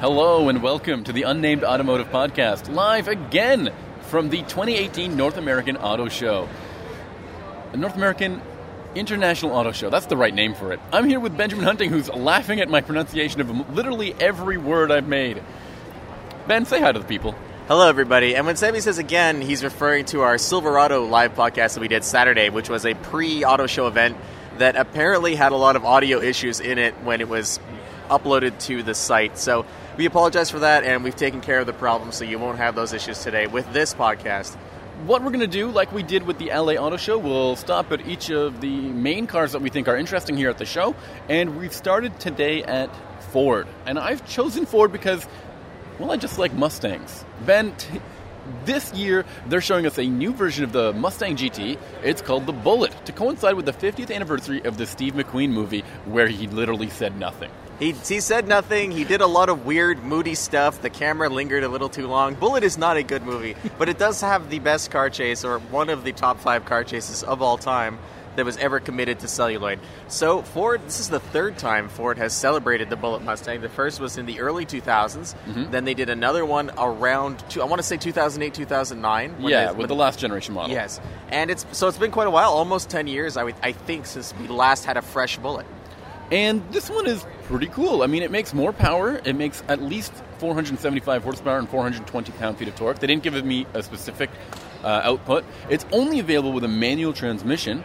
Hello and welcome to the Unnamed Automotive Podcast, live again from the 2018 North American Auto Show. A North American International Auto Show, that's the right name for it. I'm here with Benjamin Hunting, who's laughing at my pronunciation of literally every word I've made. Ben, say hi to the people. Hello, everybody. And when Sammy says again, he's referring to our Silverado live podcast that we did Saturday, which was a pre auto show event that apparently had a lot of audio issues in it when it was uploaded to the site. So we apologize for that, and we've taken care of the problem, so you won't have those issues today with this podcast. What we're going to do, like we did with the LA Auto Show, we'll stop at each of the main cars that we think are interesting here at the show, and we've started today at Ford. And I've chosen Ford because, well, I just like Mustangs. Ben, t- this year they're showing us a new version of the Mustang GT. It's called the Bullitt to coincide with the 50th anniversary of the Steve McQueen movie, where he literally said nothing. He, he said nothing. He did a lot of weird, moody stuff. The camera lingered a little too long. Bullitt is not a good movie, but it does have the best car chase, or one of the top five car chases of all time that was ever committed to celluloid. So Ford, this is the third time Ford has celebrated the Bullitt Mustang. The first was in the early 2000s. Mm-hmm. Then they did another one around, two, I want to say 2008, 2009. when Yeah, they- with when- the last generation model. Yes, and it's so it's been quite a while, almost 10 years, I, would, I think, since we last had a fresh Bullitt. And this one is pretty cool. I mean, it makes more power. It makes at least 475 horsepower and 420 pound-feet of torque. They didn't give me a specific uh, output. It's only available with a manual transmission,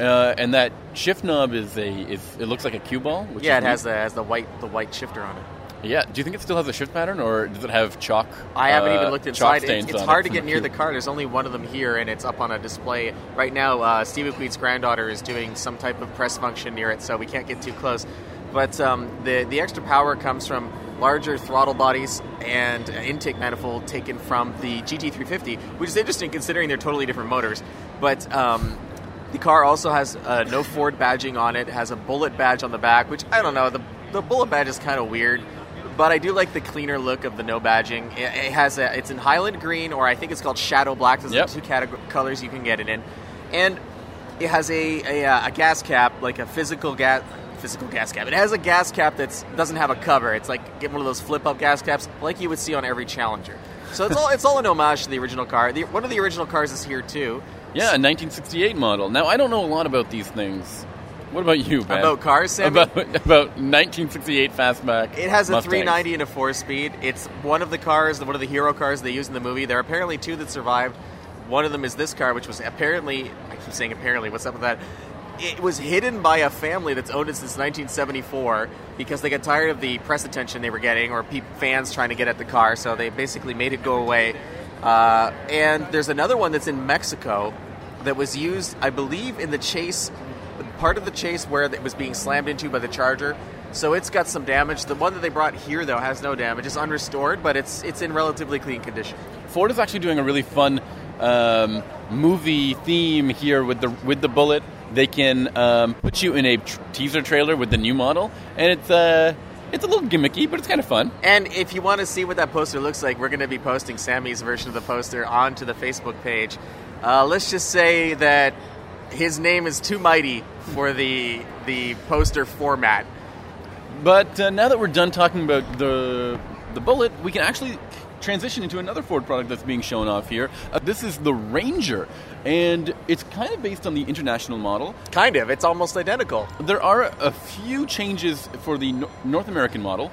uh, and that shift knob is a is it looks like a cue ball. Which Yeah, it has the has the white the white shifter on it. Yeah. Do you think it still has a shift pattern, or does it have chalk? I haven't uh, even looked inside. It's, it's hard it to get near the car. There's only one of them here, and it's up on a display right now. Uh, Steve McQueen's granddaughter is doing some type of press function near it, so we can't get too close. But um, the the extra power comes from larger throttle bodies and an intake manifold taken from the GT350, which is interesting considering they're totally different motors. But um, the car also has uh, no Ford badging on it. It has a Bullitt badge on the back, which I don't know. The the Bullitt badge is kind of weird, but I do like the cleaner look of the no badging. It, it has a it's in Highland green, or I think it's called Shadow Black. Those Yep. are the two categor- colors you can get it in, and it has a a, uh, a gas cap, like a physical gas. Physical gas cap. It has a gas cap that doesn't have a cover. It's like get one of those flip-up gas caps, like you would see on every Challenger. So it's all it's all an homage to the original car. The, one of the original cars is here too. Yeah, a 1968 model. Now I don't know a lot about these things. What about you, Ben? About cars, Sammy? About about 1968 fastback. It has a Mustangs. 390 and a four speed. It's one of the cars, one of the hero cars they used in the movie. There are apparently two that survived. One of them is this car, which was apparently, I keep saying apparently, what's up with that? It was hidden by a family that's owned it since 1974 because they got tired of the press attention they were getting or pe- fans trying to get at the car, so they basically made it go away. Uh, and there's another one that's in Mexico that was used, I believe, in the chase, part of the chase where it was being slammed into by the Charger. So it's got some damage. The one that they brought here, though, has no damage. It's unrestored, but it's it's in relatively clean condition. Ford is actually doing a really fun um, movie theme here with the with the Bullitt. They can um, put you in a tr- teaser trailer with the new model, and it's uh, it's a little gimmicky, but it's kind of fun. And if you want to see what that poster looks like, we're going to be posting Sammy's version of the poster onto the Facebook page. Uh, let's just say that his name is too mighty for the the poster format. But uh, now that we're done talking about the the Bullitt, we can actually transition into another Ford product that's being shown off here. Uh, this is the Ranger, and it's kind of based on the international model. Kind of. It's almost identical. There are a few changes for the Nor- North American model.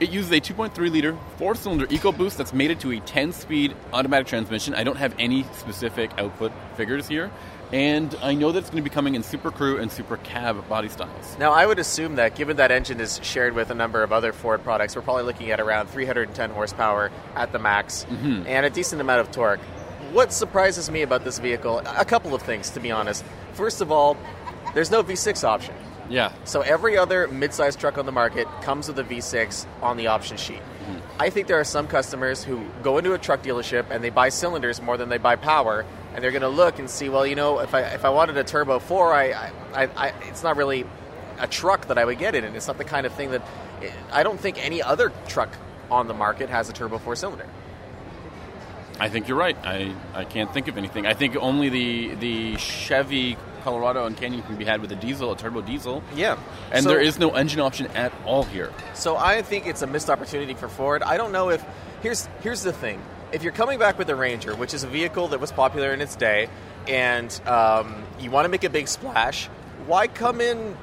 It uses a 2.3 liter four cylinder EcoBoost that's mated to a 10 speed automatic transmission. I don't have any specific output figures here. And I know that it's going to be coming in Super Crew and Super Cab body styles. Now, I would assume that given that engine is shared with a number of other Ford products, we're probably looking at around 310 horsepower at the max mm-hmm. and a decent amount of torque. What surprises me about this vehicle, a couple of things, to be honest. First of all, there's no V6 option. Yeah. So every other midsize truck on the market comes with a V6 on the option sheet. I think there are some customers who go into a truck dealership and they buy cylinders more than they buy power, and they're going to look and see, well, you know, if I if I wanted a turbo four, I, I, I, it's not really a truck that I would get it in. It's not the kind of thing that I don't think any other truck on the market has a turbo four cylinder. I think you're right. I, I can't think of anything. I think only the the Chevy Colorado and Canyon can be had with a diesel, a turbo diesel. Yeah. And So- there is no engine option at all here. So I think it's a missed opportunity for Ford. I don't know if here's here's the thing. If you're coming back with the Ranger, which is a vehicle that was popular in its day, and um, you want to make a big splash, why come in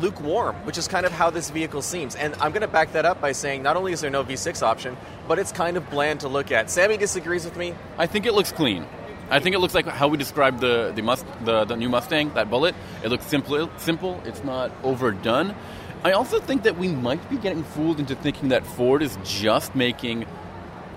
lukewarm? Which is kind of how this vehicle seems. And I'm going to back that up by saying not only is there no V6 option, but it's kind of bland to look at. Sammy disagrees with me. I think it looks clean. I think it looks like how we described the the, must, the the new Mustang, that Bullitt. It looks simple. Simple. It's not overdone. I also think that we might be getting fooled into thinking that Ford is just making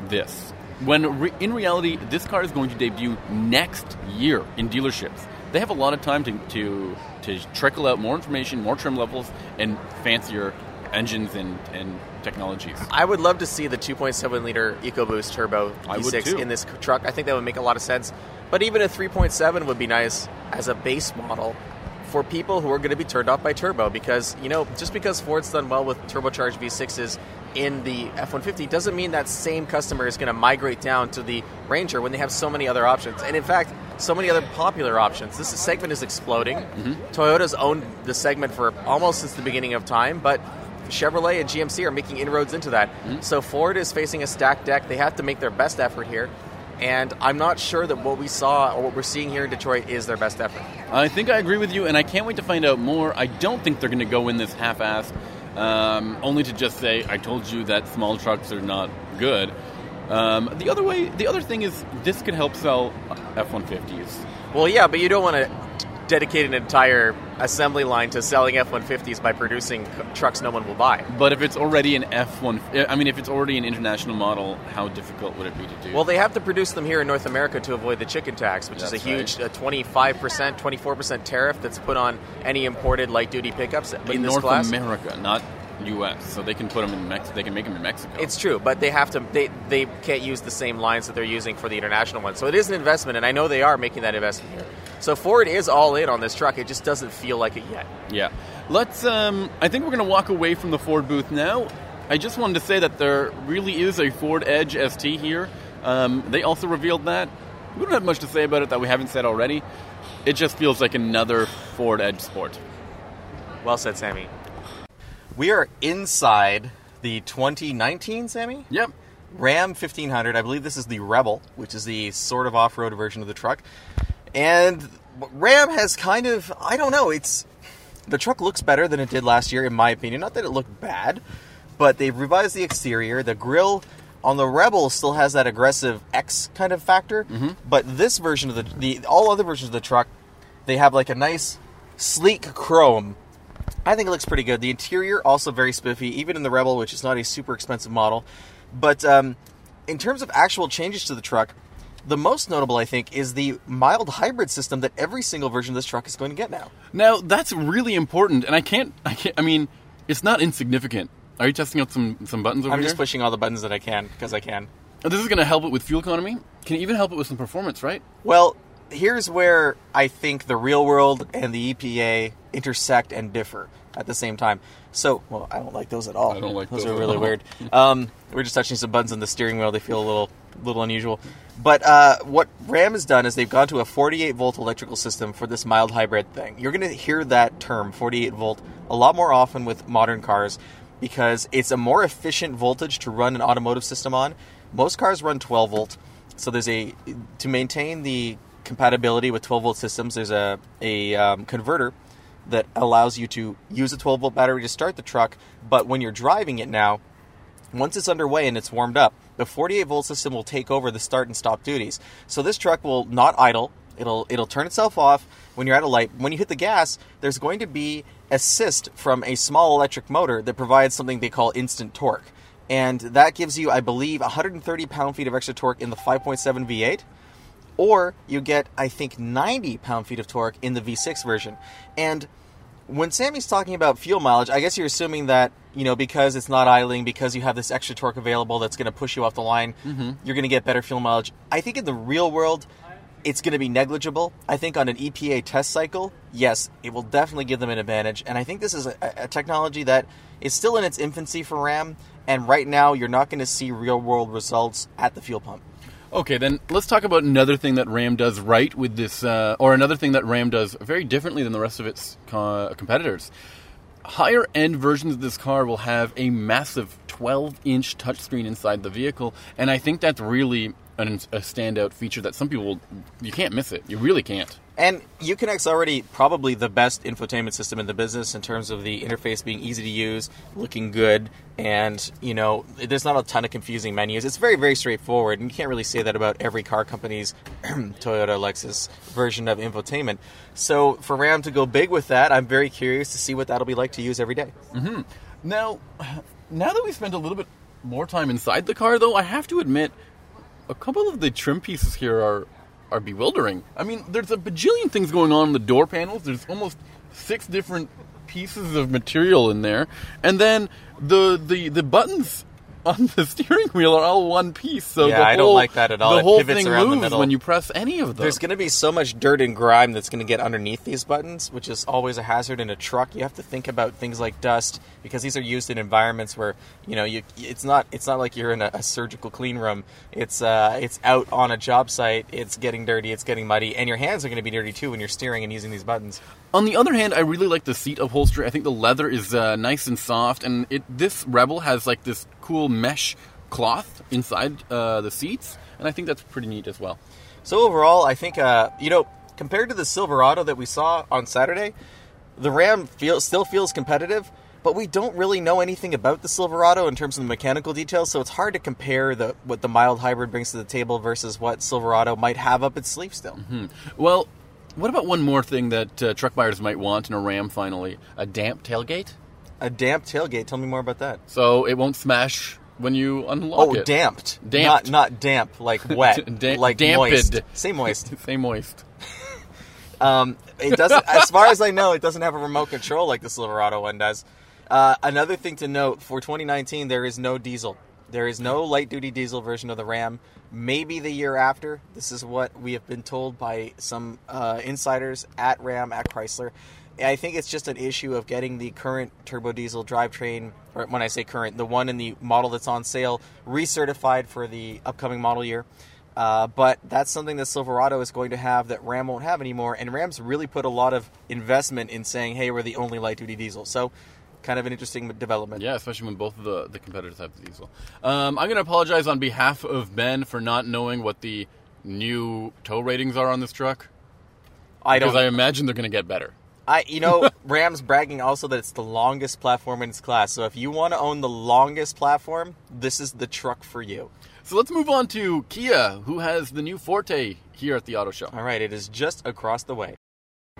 this. When re- in reality, this car is going to debut next year in dealerships. They have a lot of time to, to, to trickle out more information, more trim levels, and fancier engines and, and technologies. I would love to see the 2.7 liter EcoBoost turbo I would V6 too. in this truck. I think that would make a lot of sense. But even a 3.7 would be nice as a base model for people who are going to be turned off by turbo because, you know, just because Ford's done well with turbocharged V6s in the F-150 doesn't mean that same customer is going to migrate down to the Ranger when they have so many other options. And in fact, so many other popular options. This segment is exploding. Mm-hmm. Toyota's owned the segment for almost since the beginning of time, but Chevrolet and GMC are making inroads into that. Mm-hmm. So Ford is facing a stacked deck. They have to make their best effort here. And I'm not sure that what we saw or what we're seeing here in Detroit is their best effort. I think I agree with you, and I can't wait to find out more. I don't think they're going to go in this half-assed, um, only to just say, "I told you that small trucks are not good." Um, the other way, the other thing is, this could help sell F-150s. Well, yeah, but you don't want to dedicate an entire assembly line to selling F-150s by producing c- trucks no one will buy. But if it's already an F1, I mean, if it's already an international model, how difficult would it be to do? Well, they have to produce them here in North America to avoid the chicken tax, which is a huge uh, 25%, 24% tariff that's put on any imported light duty pickups but in North class. America, not U.S., so they can put them in Mex. They can make them in Mexico. It's true, but they have to. They they can't use the same lines that they're using for the international one. So it is an investment, and I know they are making that investment here. So Ford is all in on this truck. It just doesn't feel like it yet. Yeah. Let's, um, I think we're going to walk away from the Ford booth now. I just wanted to say that there really is a Ford Edge ST here. Um, they also revealed that. We don't have much to say about it that we haven't said already. It just feels like another Ford Edge Sport. Well said, Sammy. We are inside the 2019, Sammy. Yep. Ram 1500. I believe this is the Rebel, which is the sort of off-road version of the truck. And Ram has kind of, I don't know, it's the truck looks better than it did last year in my opinion. Not that it looked bad, but they've revised the exterior. The grill on the Rebel still has that aggressive X kind of factor, but this version of the the all other versions of the truck, they have like a nice sleek chrome I think it looks pretty good. The interior also very spiffy, even in the Rebel, which is not a super expensive model. But um, in terms of actual changes to the truck, the most notable, I think, is the mild hybrid system that every single version of this truck is going to get now. Now that's really important, and I can't. I can't. I mean, it's not insignificant. Are you testing out some some buttons over here? I'm here? just pushing all the buttons that I can because I can. Oh, this is going to help it with fuel economy. Can even help it with some performance, right? Well, here's where I think the real world and the EPA intersect and differ at the same time. So, well, I don't like those at all. I don't like those. those are really weird. Um, we're just touching some buttons on the steering wheel. They feel a little, little unusual. But uh, what Ram has done is they've gone to a 48 volt electrical system for this mild hybrid thing. You're going to hear that term, 48 volt, a lot more often with modern cars because it's a more efficient voltage to run an automotive system on. Most cars run 12 volt, so there's a to maintain the compatibility with 12 volt systems. There's a a um, converter that allows you to use a 12 volt battery to start the truck, but when you're driving it now, once it's underway and it's warmed up, the 48 volt system will take over the start and stop duties. So this truck will not idle. It'll it'll turn itself off when you're at a light. When you hit the gas, there's going to be assist from a small electric motor that provides something they call instant torque. And that gives you, I believe, 130 pound feet of extra torque in the 5.7 V8 or you get I think 90 pound feet of torque in the V6 version. And when Sammy's talking about fuel mileage, I guess you're assuming that you know because it's not idling, because you have this extra torque available that's going to push you off the line, mm-hmm. you're going to get better fuel mileage. I think in the real world, it's going to be negligible. I think on an EPA test cycle, yes, it will definitely give them an advantage. And I think this is a, a technology that is still in its infancy for Ram. And right now, you're not going to see real world results at the fuel pump. Okay, then let's talk about another thing that Ram does right with this, uh, or another thing that Ram does very differently than the rest of its co- competitors. Higher end versions of this car will have a massive 12 inch touchscreen inside the vehicle, and I think that's really an, a standout feature that some people you can't miss it. You really can't. And Uconnect's already probably the best infotainment system in the business in terms of the interface being easy to use, looking good, and you know, there's not a ton of confusing menus. It's very, very straightforward, and you can't really say that about every car company's Toyota, Lexus version of infotainment. So for Ram to go big with that, I'm very curious to see what that'll be like to use every day. Mm-hmm. Now, now that we spent a little bit more time inside the car, though, I have to admit, a couple of the trim pieces here are are bewildering. I mean, there's a bajillion things going on in the door panels. There's almost six different pieces of material in there, and then the the the buttons on the steering wheel are all one piece. So yeah, the whole, I don't like that at all. The It whole pivots thing around the moves middle. when you press any of them. There's going to be so much dirt and grime that's going to get underneath these buttons, which is always a hazard in a truck. You have to think about things like dust because these are used in environments where you know you. It's not. It's not like you're in a, a surgical clean room. It's uh, it's out on a job site. It's getting dirty. It's getting muddy, and your hands are going to be dirty too when you're steering and using these buttons. On the other hand, I really like the seat upholstery. I think the leather is uh, nice and soft, and it this Rebel has like this cool mesh cloth inside uh, the seats, and I think that's pretty neat as well. So overall, I think uh, you know compared to the Silverado that we saw on Saturday, the Ram feel, still feels competitive. But we don't really know anything about the Silverado in terms of the mechanical details, so it's hard to compare the what the mild hybrid brings to the table versus what Silverado might have up its sleeve still. Well, what about one more thing that uh, truck buyers might want in a Ram? Finally, a damp tailgate, A damp tailgate. Tell me more about that. so it won't smash when you unlock Oh, it. damped. Damped. Not not damp, like wet, Da- like damped. moist. Say moist. Stay moist. Um, it doesn't, as far as I know, it doesn't have a remote control like the Silverado one does. Uh, another thing to note for 2019, there is no diesel. There is no light duty diesel version of the Ram. Maybe the year after. This is what we have been told by some uh, insiders at Ram, at Chrysler. I think it's just an issue of getting the current turbo diesel drivetrain, or when I say current, the one in the model that's on sale, recertified for the upcoming model year. Uh, but that's something that Silverado is going to have that Ram won't have anymore. And Ram's really put a lot of investment in saying, hey, we're the only light duty diesel. So, kind of an interesting development. Yeah, especially when both of the, the competitors have the diesel. Um, I'm going to apologize on behalf of Ben for not knowing what the new tow ratings are on this truck. I don't. Because I imagine they're going to get better. I, you know, Ram's bragging also that it's the longest platform in its class. So if you want to own the longest platform, this is the truck for you. So let's move on to Kia, who has the new Forte here at the auto show. All right, it is just across the way.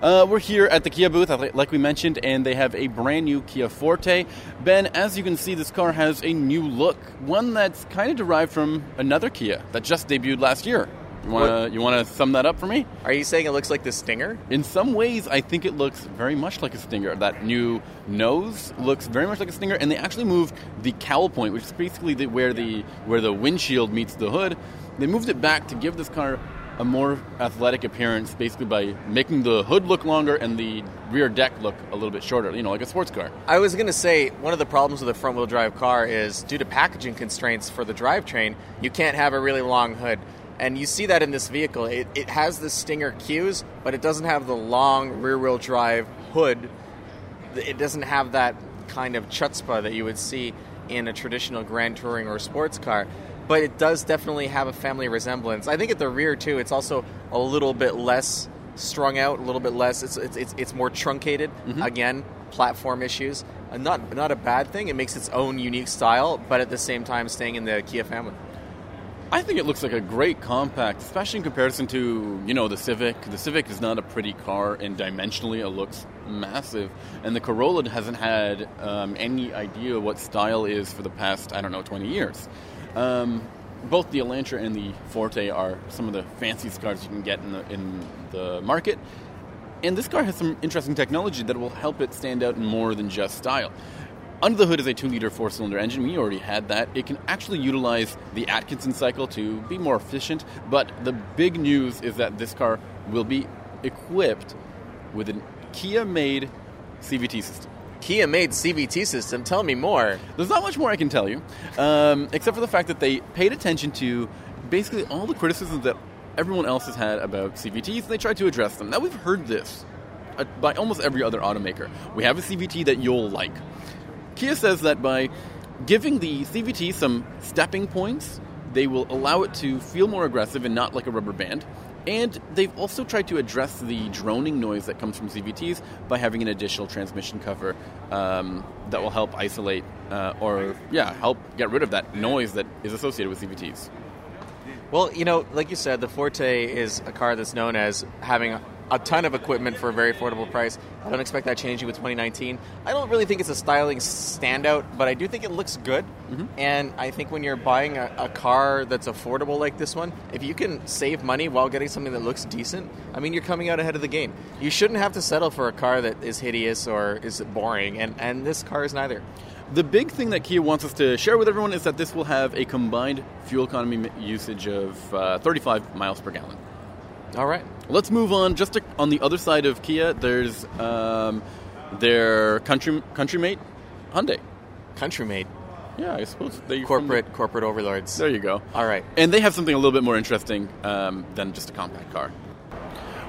Uh, we're here at the Kia booth, like like we mentioned, and they have a brand new Kia Forte. Ben, as you can see, this car has a new look, one that's kind of derived from another Kia that just debuted last year. You want to you want to sum that up for me? Are you saying it looks like the Stinger? In some ways, I think it looks very much like a Stinger. That new nose looks very much like a Stinger, and they actually moved the cowl point, which is basically the, where the where the windshield meets the hood. They moved it back to give this car a more athletic appearance, basically by making the hood look longer and the rear deck look a little bit shorter. You know, like a sports car. I was going to say one of the problems with a front wheel drive car is due to packaging constraints for the drivetrain, you can't have a really long hood. And you see that in this vehicle. It, it has the Stinger cues, but it doesn't have the long rear wheel drive hood. It doesn't have that kind of chutzpah that you would see in a traditional Grand Touring or sports car. But it does definitely have a family resemblance. I think at the rear, too, it's also a little bit less strung out, a little bit less. It's, it's, it's, it's more truncated. Again, platform issues. Uh, not, not a bad thing. It makes its own unique style, but at the same time, staying in the Kia family. I think it looks like a great compact, especially in comparison to you know the Civic. The Civic is not a pretty car, and dimensionally it looks massive. And the Corolla hasn't had um, any idea what style is for the past I don't know 20 years. Um, both the Elantra and the Forte are some of the fanciest cars you can get in the in the market. And this car has some interesting technology that will help it stand out in more than just style. Under the hood is a 2 liter 4 cylinder engine. We already had that. It can actually utilize the Atkinson cycle to be more efficient, but the big news is that this car will be equipped with a Kia made CVT system. Kia made CVT system. Tell me more. There's not much more I can tell you, um, except for the fact that they paid attention to basically all the criticisms that everyone else has had about CVTs, and they tried to address them. Now we've heard this uh, by almost every other automaker. We have a CVT that you'll like. Kia says that by giving the CVT some stepping points, they will allow it to feel more aggressive and not like a rubber band. And they've also tried to address the droning noise that comes from CVTs by having an additional transmission cover um, that will help isolate uh, or, yeah, help get rid of that noise that is associated with CVTs. Well, you know, like you said, the Forte is a car that's known as having a ton of equipment for a very affordable price. I don't expect that changing with 2019. I don't really think it's a styling standout, but I do think it looks good. Mm-hmm. And I think when you're buying a, a, car that's affordable like this one, if you can save money while getting something that looks decent, I mean, you're coming out ahead of the game. You shouldn't have to settle for a car that is hideous or is boring, and, and this car is neither. The big thing that Kia wants us to share with everyone is that this will have a combined fuel economy usage of uh, 35 miles per gallon. All right. Let's move on. Just to, on the other side of Kia, there's um, their country countrymate Hyundai. Countrymate. Yeah, I suppose they corporate the, corporate overlords. There you go. All right, and they have something a little bit more interesting um, than just a compact car.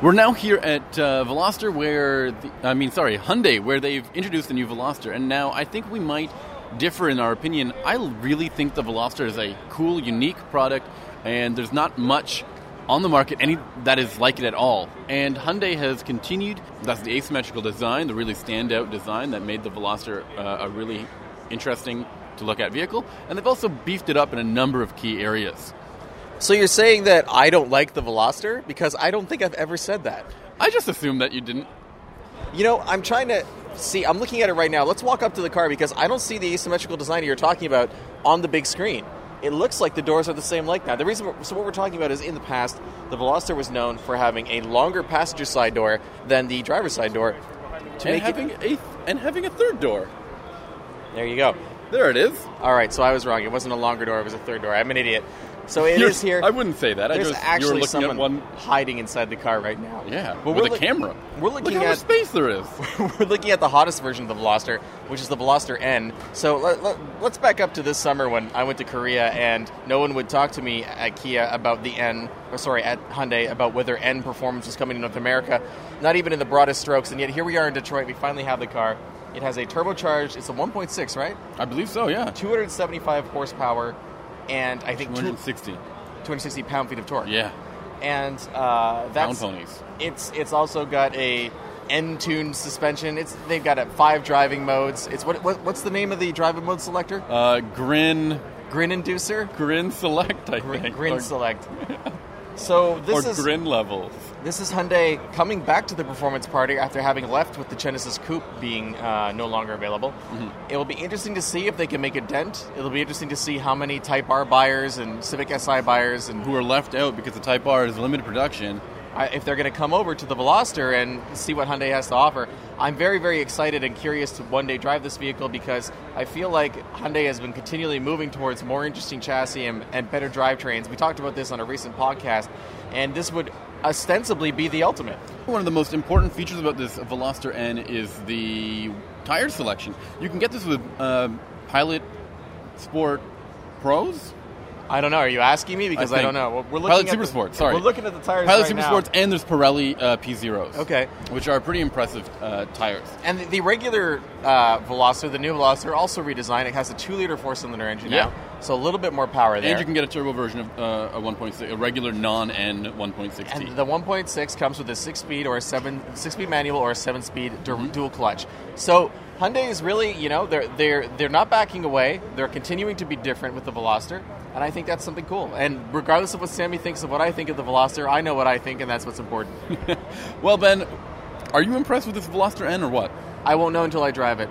We're now here at uh, Veloster, where the, I mean, sorry, Hyundai, where they've introduced the new Veloster, and now I think we might differ in our opinion. I really think the Veloster is a cool, unique product, and there's not much on the market any that is like it at all. And Hyundai has continued. That's the asymmetrical design, the really standout design that made the Veloster uh, a really interesting to look at vehicle. And they've also beefed it up in a number of key areas. So you're saying that I don't like the Veloster because I don't think I've ever said that. I just assumed that you didn't. You know, I'm trying to see. I'm looking at it right now. Let's walk up to the car because I don't see the asymmetrical design you're talking about on the big screen it looks like the doors are the same length now. The reason, so what we're talking about is in the past, the Veloster was known for having a longer passenger side door than the driver's side door. To and having it, a and having a third door. There you go. There it is. All right, so I was wrong. It wasn't a longer door; it was a third door. I'm an idiot. So it You're, is here. I wouldn't say that. There's I just, actually you someone one... hiding inside the car right now. Yeah, but with a camera. We're looking Look at how much space there is. we're looking at the hottest version of the Veloster, which is the Veloster N. So let, us let, back up to this summer when I went to Korea and no one would talk to me at Kia about the N, or sorry, at Hyundai about whether N performance was coming to North America. Not even in the broadest strokes, and yet here we are in Detroit. We finally have the car. It has a turbocharged. It's a 1.6, right? I believe so. Yeah. 275 horsepower, and I think 260. 260 pound feet of torque. Yeah. And uh, that's pound ponies. It's it's also got a N-tuned suspension. It's they've got a five driving modes. It's what, what what's the name of the driving mode selector? Uh, grin. Grin inducer. Grin select. I grin, think. Grin select. So this or is grin levels. This is Hyundai coming back to the performance party after having left with the Genesis Coupe being uh, no longer available. Mm-hmm. It will be interesting to see if they can make a dent. It'll be interesting to see how many Type R buyers and Civic Si buyers and who are left out because the Type R is limited production if they're going to come over to the Veloster and see what Hyundai has to offer. I'm very, very excited and curious to one day drive this vehicle because I feel like Hyundai has been continually moving towards more interesting chassis and, and better drivetrains. We talked about this on a recent podcast, and this would ostensibly be the ultimate. One of the most important features about this Veloster N is the tire selection. You can get this with uh, Pilot Sport Pros I don't know. Are you asking me because I, I don't know? We're looking Pilot Super the, Sport. Sorry, we're looking at the tires. Pilot right Super now. Sports and there's Pirelli uh, P Zeros. Okay, which are pretty impressive uh, tires. And the, the regular uh, Veloster, the new Veloster, also redesigned. It has a two-liter four-cylinder engine yeah. now, so a little bit more power there. And you can get a turbo version of uh, a 1.6, a regular non-N 1.6T. And the 1.6 comes with a six-speed or a seven six-speed manual or a seven-speed mm-hmm. dual clutch. So Hyundai is really, you know, they're they're they're not backing away. They're continuing to be different with the Veloster, and I think that's something cool. And regardless of what Sammy thinks of what I think of the Veloster, I know what I think, and that's what's important. well, Ben, are you impressed with this Veloster N or what? I won't know until I drive it.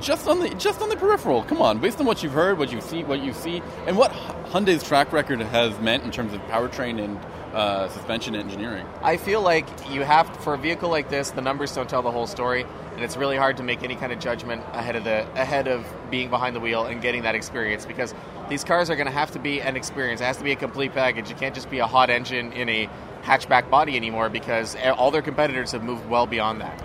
Just on the just on the peripheral. Come on, based on what you've heard, what you see, what you see, and what Hyundai's track record has meant in terms of powertrain and uh, suspension engineering. I feel like you have for a vehicle like this, the numbers don't tell the whole story and it's really hard to make any kind of judgment ahead of the ahead of being behind the wheel and getting that experience because these cars are going to have to be an experience. It has to be a complete package. You can't just be a hot engine in a hatchback body anymore because all their competitors have moved well beyond that.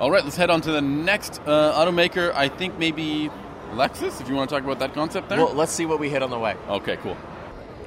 All right, let's head on to the next uh, automaker. I think maybe Lexus, if you want to talk about that concept there. Well, let's see what we hit on the way. Okay, cool.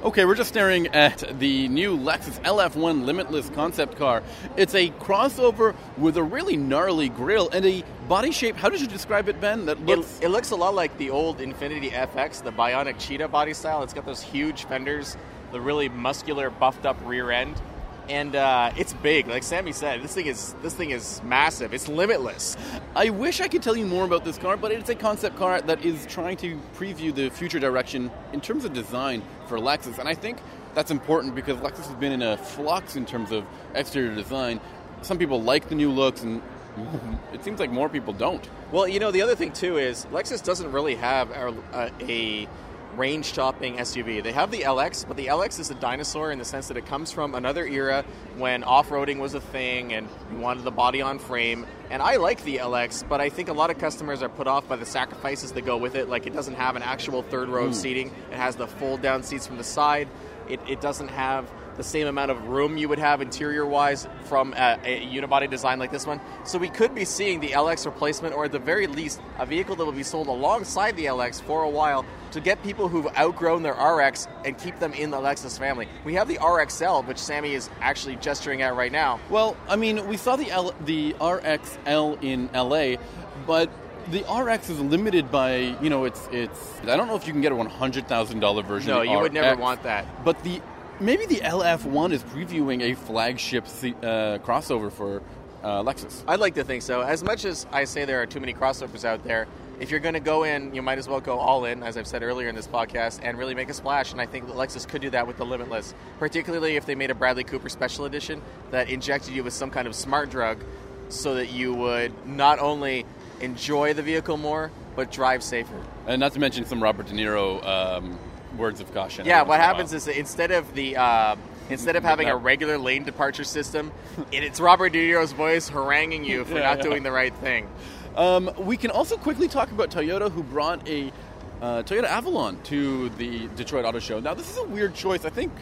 Okay, we're just staring at the new Lexus LF1 Limitless concept car. It's a crossover with a really gnarly grille and a body shape. How did you describe it, Ben? That looks. It, it looks a lot like the old Infiniti FX, the Bionic Cheetah body style. It's got those huge fenders, the really muscular, buffed up rear end, and uh, it's big. Like Sammy said, this thing is this thing is massive. It's limitless. I wish I could tell you more about this car, but it's a concept car that is trying to preview the future direction in terms of design for Lexus, and I think that's important because Lexus has been in a flux in terms of exterior design. Some people like the new looks, and it seems like more people don't. Well, you know, the other thing too is Lexus doesn't really have a, a range topping SUV. They have the LX, but the LX is a dinosaur in the sense that it comes from another era when off roading was a thing and you wanted the body on frame. And I like the LX, but I think a lot of customers are put off by the sacrifices that go with it. Like it doesn't have an actual third row Mm. seating, it has the fold down seats from the side, it, it doesn't have the same amount of room you would have interior wise from a, a unibody design like this one. So we could be seeing the LX replacement, or at the very least, a vehicle that will be sold alongside the LX for a while to get people who've outgrown their RX and keep them in the Lexus family. We have the RXL, which Sammy is actually gesturing at right now. Well, I mean, we saw the L- the RXL in LA, but the RX is limited by you know it's it's. I don't know if you can get a one hundred thousand dollar version. No, of the you would never want that. But the maybe the LF1 is previewing a flagship uh, crossover for uh, Lexus. I'd like to think so. As much as I say there are too many crossovers out there, if you're going to go in, you might as well go all in, as I've said earlier in this podcast, and really make a splash. And I think Lexus could do that with the Limitless, particularly if they made a Bradley Cooper special edition that injected you with some kind of smart drug so that you would not only enjoy the vehicle more, but drive safer. And not to mention some Robert De Niro um, words of caution. Yeah, what once in a happens is that instead of the uh, instead of having a regular lane departure system, it, it's Robert De Niro's voice haranguing you for Yeah, not yeah. doing the right thing. Um, we can also quickly talk about Toyota, who brought a uh, Toyota Avalon to the Detroit Auto Show. Now, this is a weird choice. I think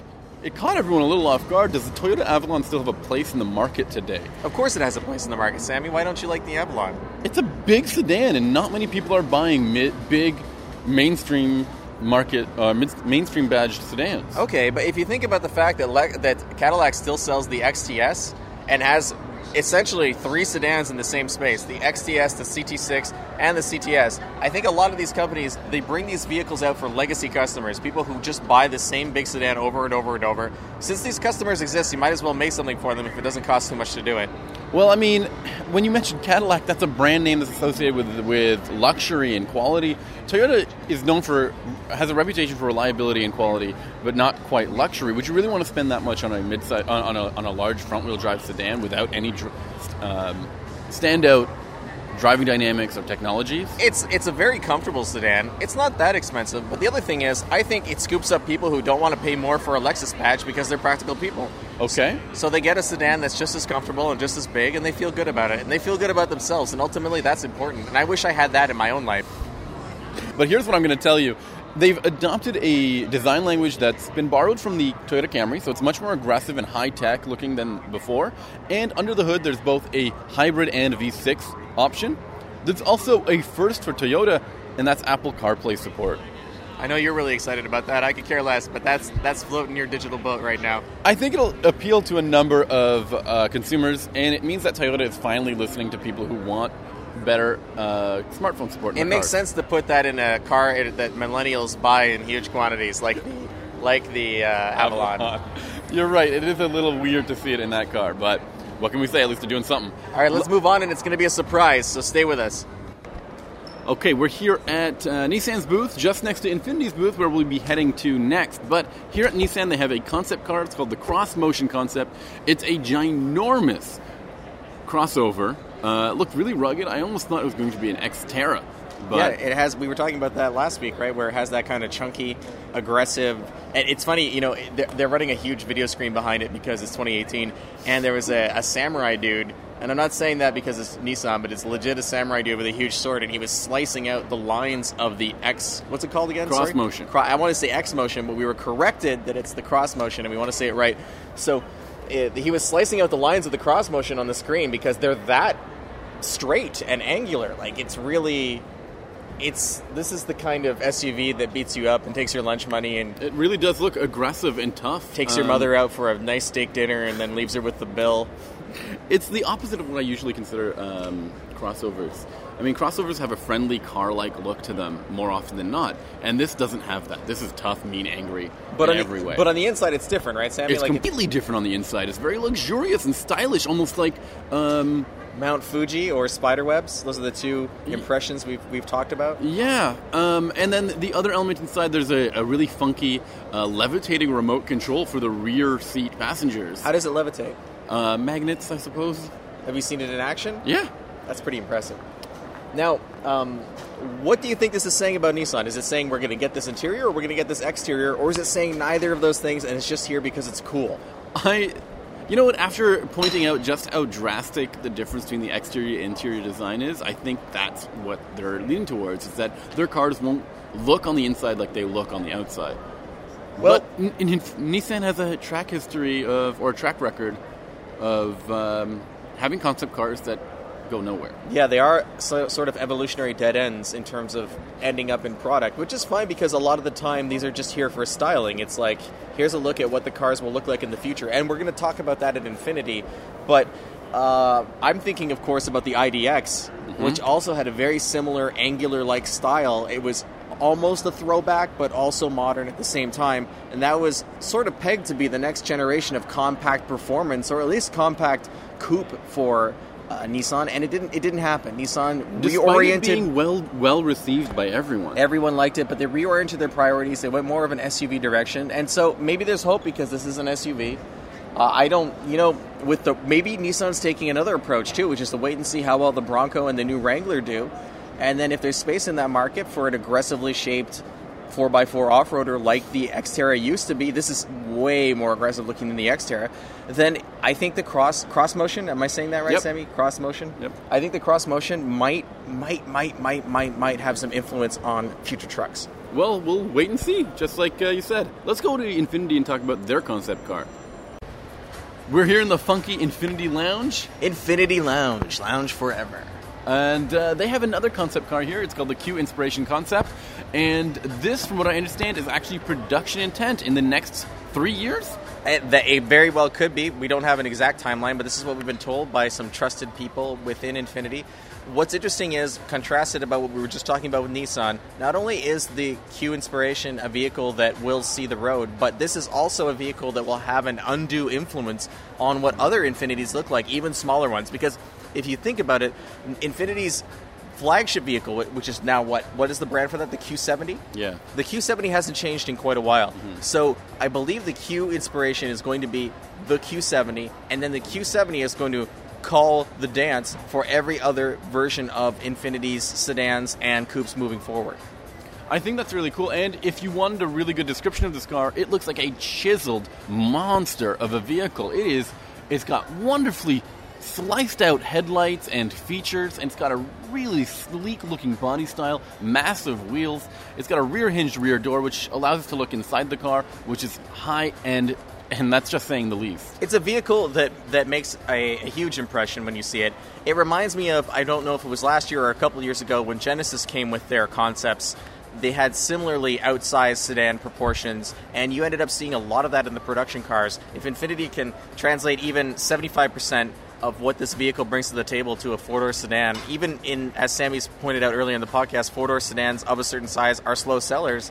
it caught everyone a little off guard. Does the Toyota Avalon still have a place in the market today? Of course, it has a place in the market, Sammy. Why don't you like the Avalon? It's a big sedan, and not many people are buying mid, big mainstream market, uh, mainstream badged sedans. Okay, but if you think about the fact that Le- that Cadillac still sells the XTS and has essentially three sedans in the same space the XTS, the CT6, and the CTS. I think a lot of these companies they bring these vehicles out for legacy customers, people who just buy the same big sedan over and over and over. Since these customers exist, you might as well make something for them if it doesn't cost too much to do it. Well, I mean, when you mentioned Cadillac, that's a brand name that's associated with with luxury and quality. Toyota is known for has a reputation for reliability and quality, but not quite luxury. Would you really want to spend that much on a mid on, on a on a large front wheel drive sedan without any um, standout driving dynamics or technologies? It's it's a very comfortable sedan. It's not that expensive, but the other thing is, I think it scoops up people who don't want to pay more for a Lexus badge because they're practical people. Okay. So they get a sedan that's just as comfortable and just as big, and they feel good about it, and they feel good about themselves, and ultimately that's important. And I wish I had that in my own life. But here's what I'm going to tell you. They've adopted a design language that's been borrowed from the Toyota Camry, so it's much more aggressive and high tech looking than before. And under the hood, there's both a hybrid and V6 option. There's also a first for Toyota, and that's Apple CarPlay support. I know you're really excited about that. I could care less, but that's that's floating your digital boat right now. I think it'll appeal to a number of uh, consumers, and it means that Toyota is finally listening to people who want better uh, smartphone support. It makes sense to put that in a car that millennials buy in huge quantities, like the like the uh, Avalon. You're right. It is a little weird to see it in that car, but what can we say? At least they're doing something. All right, let's move on, and it's going to be a surprise. So stay with us. Okay, we're here at uh, Nissan's booth, just next to Infiniti's booth, where we'll be heading to next. But here at Nissan, they have a concept car. It's called the Cross Motion Concept. It's a ginormous crossover. Uh, it looked really rugged. I almost thought it was going to be an Xterra. But yeah, it has. We were talking about that last week, right? Where it has that kind of chunky, aggressive. And it's funny, you know, they're, they're running a huge video screen behind it because it's 2018, and there was a, a samurai dude. And I'm not saying that because it's Nissan, but it's legit a samurai dude with a huge sword, and he was slicing out the lines of the X. What's it called again? Cross Sorry? motion. Cro- I want to say X motion, but we were corrected that it's the cross motion, and we want to say it right. So it, he was slicing out the lines of the cross motion on the screen because they're that straight and angular. Like it's really it's this is the kind of SUV that beats you up and takes your lunch money and It really does look aggressive and tough. takes your Um, mother out for a nice steak dinner and then leaves her with the bill. It's the opposite of what I usually consider um, crossovers. I mean, crossovers have a friendly car-like look to them more often than not, and this doesn't have that. This is tough, mean, angry But in on every the, way. but on the inside, it's different, right, Sammy? it's like completely different on the inside. It's very luxurious and stylish, almost like um, Mount Fuji or Spiderwebs. Those are the two impressions we've we've talked about. Yeah, um, and then the other element inside, there's a, a really funky uh, levitating remote control for the rear seat passengers. How does it levitate? Uh, magnets, I suppose. Have you seen it in action? Yeah. That's pretty impressive. Now, um, what do you think this is saying about Nissan? Is it saying we're going to get this interior or we're going to get this exterior, or is it saying neither of those things and it's just here because it's cool? I, you know what? After pointing out just how drastic the difference between the exterior and interior design is, I think that's what they're leaning towards. Is that their cars won't look on the inside like they look on the outside. Well- but Nissan has a track history of or a track record of um, having concept cars that go nowhere. Yeah, they are so, sort of evolutionary dead ends in terms of ending up in product, which is fine because a lot of the time these are just here for styling. It's like, here's a look at what the cars will look like in the future. And we're going to talk about that at Infiniti. But uh, I'm thinking, of course, about the IDX, which also had a very similar angular like style. It was almost a throwback, but also modern at the same time. And that was sort of pegged to be the next generation of compact performance, or at least compact coupe for. Uh, Nissan, and it didn't. It didn't happen. Nissan Despite reoriented. it being well well received by everyone. Everyone liked it, but they reoriented their priorities. They went more of an SUV direction, and so maybe there's hope because this is an SUV. Uh, I don't, you know, with the maybe Nissan's taking another approach too, which is to wait and see how well the Bronco and the new Wrangler do, and then if there's space in that market for an aggressively shaped 4x4 off-roader like the Xterra used to be, this is way more aggressive looking than the Xterra. Then I think the cross cross motion. Am I saying that right, Yep. Sammy? Cross motion. Yep. I think the cross motion might, might, might, might, might, might have some influence on future trucks. Well, we'll wait and see, just like uh, you said. Let's go to Infiniti and talk about their concept car. We're here in the funky Infiniti Lounge, Infiniti Lounge, lounge forever. and uh, they have another concept car here. It's called the Q Inspiration Concept. And this, from what I understand, is actually production intent in the next three years. Uh, That it very well could be. We don't have an exact timeline, but this is what we've been told by some trusted people within Infiniti. What's interesting is, contrasted about what we were just talking about with Nissan, not only is the Q Inspiration a vehicle that will see the road, but this is also a vehicle that will have an undue influence on what other Infinitis look like, even smaller ones. Because if you think about it, Infiniti's flagship vehicle, which is now what? What is the brand for that? The Q70? Yeah. The Q70 hasn't changed in quite a while. Mm-hmm. So I believe the Q inspiration is going to be the Q70, and then the Q70 is going to call the dance for every other version of Infiniti's sedans and coupes moving forward. I think that's really cool. And if you wanted a really good description of this car, it looks like a chiseled monster of a vehicle. It is. It's got wonderfully sliced out headlights and features, and it's got a really sleek looking body style, massive wheels. It's got a rear hinged rear door, which allows us to look inside the car, which is high end, and that's just saying the least. It's a vehicle that, that makes a, a huge impression when you see it. It reminds me of, I don't know if it was last year or a couple years ago, when Genesis came with their concepts. They had similarly outsized sedan proportions, and you ended up seeing a lot of that in the production cars. If Infiniti can translate even 75% of what this vehicle brings to the table to a four door sedan, even in, as Sammy's pointed out earlier in the podcast, four door sedans of a certain size are slow sellers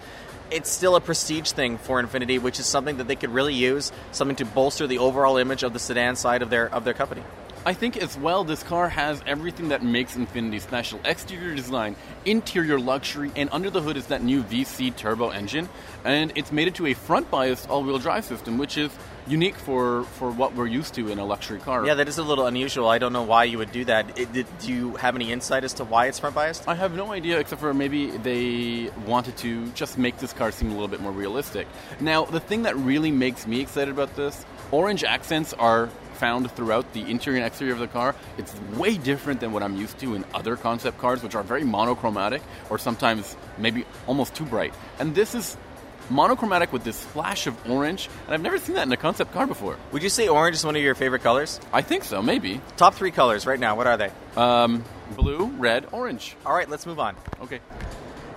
it's still a prestige thing for Infiniti, which is something that they could really use, something to bolster the overall image of the sedan side of their of their company. I think as well, this car has everything that makes Infiniti special exterior design, interior luxury, and under the hood is that new VC turbo engine. And it's made it to a front biased all wheel drive system, which is unique for, for what we're used to in a luxury car. Yeah, that is a little unusual. I don't know why you would do that. It, did, do you have any insight as to why it's front biased? I have no idea, except for maybe they wanted to just make this car seem a little bit more realistic. Now, the thing that really makes me excited about this orange accents are found throughout the interior and exterior of the car. It's way different than what I'm used to in other concept cars, which are very monochromatic or sometimes maybe almost too bright. And this is monochromatic with this flash of orange, and I've never seen that in a concept car before. Would you say orange is one of your favorite colors? I think so, maybe. Top three colors right now. What are they? Um, blue, red, orange. All right, let's move on. Okay.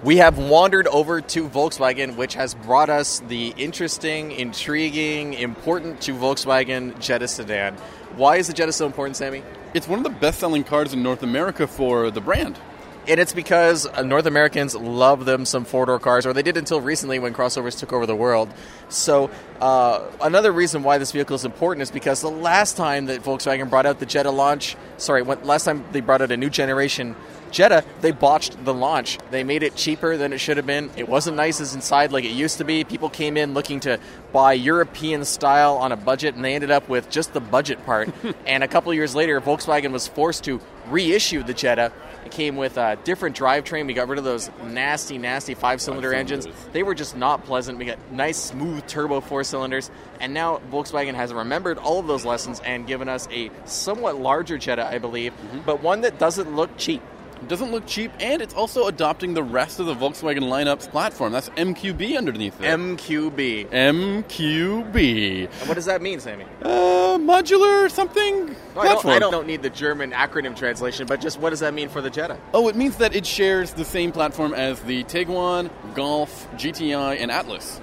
we have wandered over to Volkswagen, which has brought us the interesting, intriguing, important to Volkswagen Jetta sedan. Why is the Jetta so important, Sammy? It's one of the best selling cars in North America for the brand. And it's because uh, North Americans love them some four door cars, or they did until recently when crossovers took over the world. So, uh, another reason why this vehicle is important is because the last time that Volkswagen brought out the Jetta launch, sorry, when, last time they brought out a new generation Jetta, they botched the launch. They made it cheaper than it should have been. It wasn't nice as inside like it used to be. People came in looking to buy European style on a budget, and they ended up with just the budget part. and a couple years later, Volkswagen was forced to reissue the Jetta. It came with a different drivetrain. We got rid of those nasty, nasty five cylinder engines. They were just not pleasant. We got nice, smooth turbo four cylinders. And now Volkswagen has remembered all of those lessons and given us a somewhat larger Jetta, I believe, mm-hmm. but one that doesn't look cheap. It doesn't look cheap, and it's also adopting the rest of the Volkswagen lineup's platform. That's MQB underneath it. MQB. MQB. And what does that mean, Sammy? Uh, modular something no, I, don't, I, don't, need the German acronym translation, but just what does that mean for the Jetta? Oh, it means that it shares the same platform as the Tiguan, Golf, GTI, and Atlas.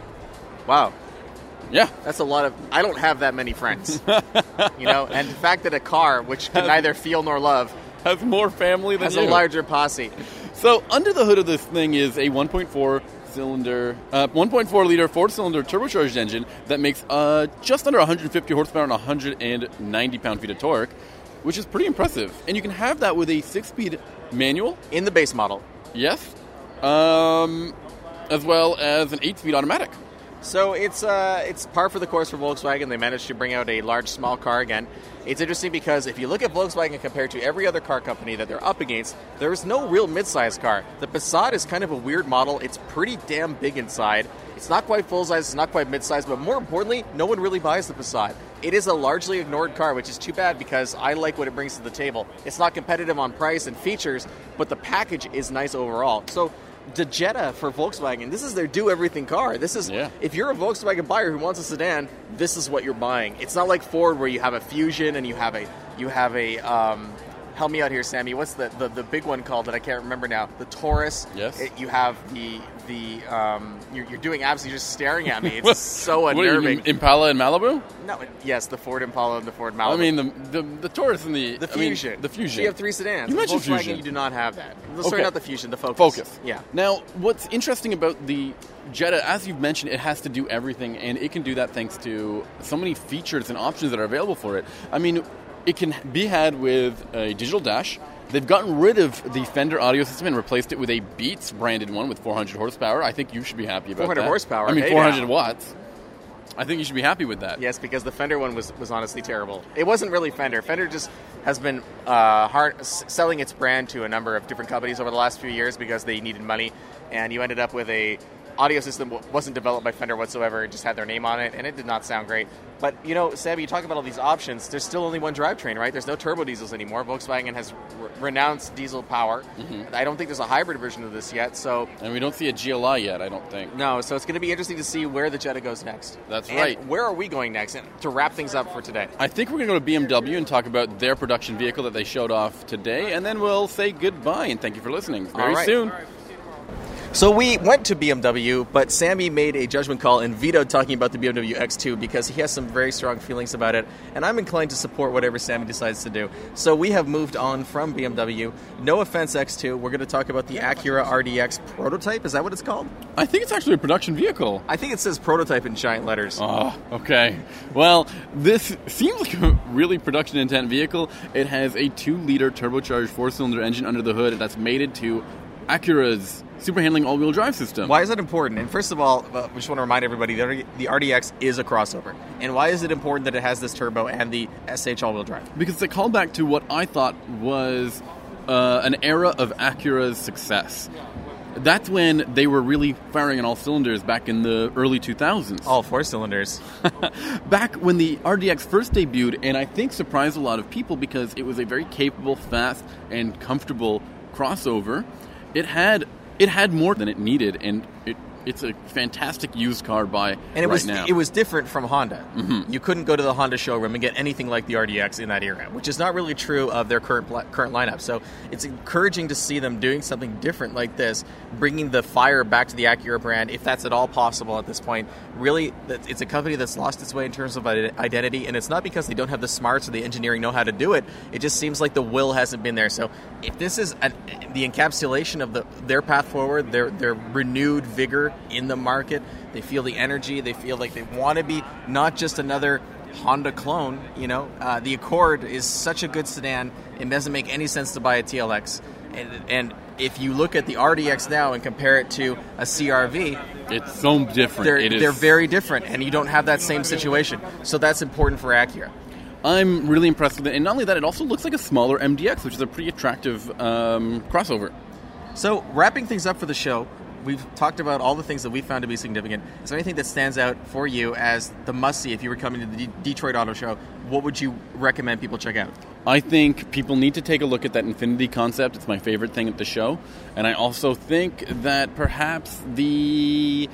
Wow. Yeah. That's a lot of. I don't have that many friends. you know, and the fact that a car, which can neither feel nor love, has more family than has you. a larger posse. So under the hood of this thing is a 1.4 cylinder, uh, 1.4 liter four cylinder turbocharged engine that makes uh, just under 150 horsepower and 190 pound feet of torque, which is pretty impressive. And you can have that with a six speed manual in the base model. Yes, um, as well as an eight speed automatic. So it's uh, it's par for the course for Volkswagen. They managed to bring out a large, small car again. It's interesting because if you look at Volkswagen compared to every other car company that they're up against, there's no real midsize car. The Passat is kind of a weird model. It's pretty damn big inside. It's not quite full size, it's not quite midsize, but more importantly, no one really buys the Passat. It is a largely ignored car, which is too bad because I like what it brings to the table. It's not competitive on price and features, but the package is nice overall. So the Jetta for Volkswagen, this is their do everything car. This is yeah. if you're a Volkswagen buyer who wants a sedan, this is what you're buying. It's not like Ford where you have a Fusion and you have a you have a um, help me out here, Sammy. What's the, the, the big one called that I can't remember now? The Taurus. Yes. It, you have the the um, you're, you're, doing absolutely just staring at me. It's so unnerving. What, Impala and Malibu? No. Yes, the Ford Impala and the Ford Malibu. I mean the the, the Taurus and the the Fusion. I mean, the Fusion. You have three sedans. You mentioned Volkswagen, Fusion. You do not have that. Okay. Sorry, not the Fusion. The Focus. Focus. Yeah. Now, what's interesting about the Jetta, as you've mentioned, it has to do everything, and it can do that thanks to so many features and options that are available for it. I mean, it can be had with a digital dash They've gotten rid of the Fender audio system and replaced it with a Beats branded one with 400 horsepower. I think you should be happy about 400 that. horsepower. I mean, hey 400 now. watts. I think you should be happy with that. Yes, because the Fender one was, was honestly terrible. It wasn't really Fender. Fender just has been uh, hard, selling its brand to a number of different companies over the last few years because they needed money, and you ended up with a audio system wasn't developed by Fender whatsoever. It just had their name on it, and it did not sound great. But you know, Sam, you talk about all these options. There's still only one drivetrain, right? There's no turbo diesels anymore. Volkswagen has re- renounced diesel power. Mm-hmm. I don't think there's a hybrid version of this yet. So, and we don't see a GLI yet. I don't think. No, so it's going to be interesting to see where the Jetta goes next. That's and right. Where are we going next? And to wrap things up for today, I think we're going to go to BMW and talk about their production vehicle that they showed off today, and then we'll say goodbye and thank you for listening. Very right. soon. So we went to BMW, but Sammy made a judgment call and vetoed talking about the BMW X2 because he has some very strong feelings about it, and I'm inclined to support whatever Sammy decides to do. So we have moved on from BMW. No offense, X2. We're going to talk about the Acura RDX prototype. Is that what it's called? I think it's actually a production vehicle. I think it says prototype in giant letters. Oh, okay. Well, this seems like a really production intent vehicle. It has a two liter turbocharged four cylinder engine under the hood that's mated to Acura's super handling all wheel drive system. Why is that important? And first of all, uh, we just want to remind everybody that the RDX is a crossover. And why is it important that it has this turbo and the SH all wheel drive? Because it's a callback to what I thought was uh, an era of Acura's success. That's when they were really firing on all cylinders back in the early 2000s. All four cylinders. back when the RDX first debuted, and I think surprised a lot of people because it was a very capable, fast, and comfortable crossover. It had it had more than it needed, and it it's a fantastic used car buy and it right was now. it was different from Honda. Mm-hmm. You couldn't go to the Honda showroom and get anything like the RDX in that era, which is not really true of their current current lineup. So it's encouraging to see them doing something different like this, bringing the fire back to the Acura brand, if that's at all possible at this point. Really, it's a company that's lost its way in terms of identity, and it's not because they don't have the smarts or the engineering know how to do it. It just seems like the will hasn't been there. So if this is an, the encapsulation of the their path forward, their their renewed vigor in the market, they feel the energy. They feel like they want to be not just another Honda clone. You know, uh, the Accord is such a good sedan. It doesn't make any sense to buy a TLX. And, and if you look at the RDX now and compare it to a CRV, it's so different. they're It they're very different, and you don't have that same situation. So that's important for Acura. I'm really impressed with it, and not only that, it also looks like a smaller MDX, which is a pretty attractive um, crossover. So, wrapping things up for the show, we've talked about all the things that we found to be significant. Is there anything that stands out for you as the must see if you were coming to the D- Detroit Auto Show? What would you recommend people check out? I think people need to take a look at that Infiniti concept. It's my favorite thing at the show. And I also think that perhaps the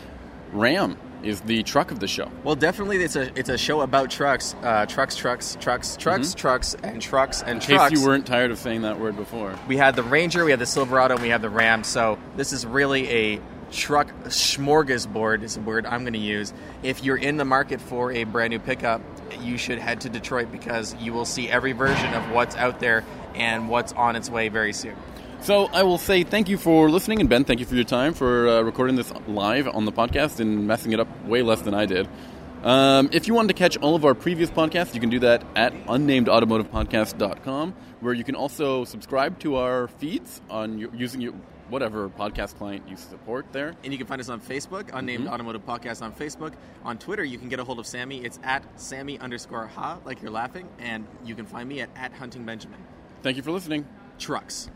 Ram is the truck of the show. Well, definitely, it's a it's a show about trucks, uh, trucks, trucks, trucks, trucks, trucks, and trucks and In case you weren't tired of saying that word before. we had the Ranger, we had the Silverado, and we have the Ram. So this is really a truck smorgasbord is a word I'm going to use. If you're in the market for a brand new pickup, you should head to Detroit because you will see every version of what's out there and what's on its way very soon. So I will say thank you for listening, and Ben, thank you for your time for uh, recording this live on the podcast and messing it up way less than I did. Um, if you wanted to catch all of our previous podcasts, you can do that at unnamedautomotivepodcast.com, where you can also subscribe to our feeds on your, using your whatever podcast client you support there. And you can find us on Facebook, Unnamed Automotive Podcast on Facebook. On Twitter, you can get a hold of Sammy. It's at Sammy underscore ha, like you're laughing. And you can find me at, at Hunting Benjamin. Thank you for listening. Trucks.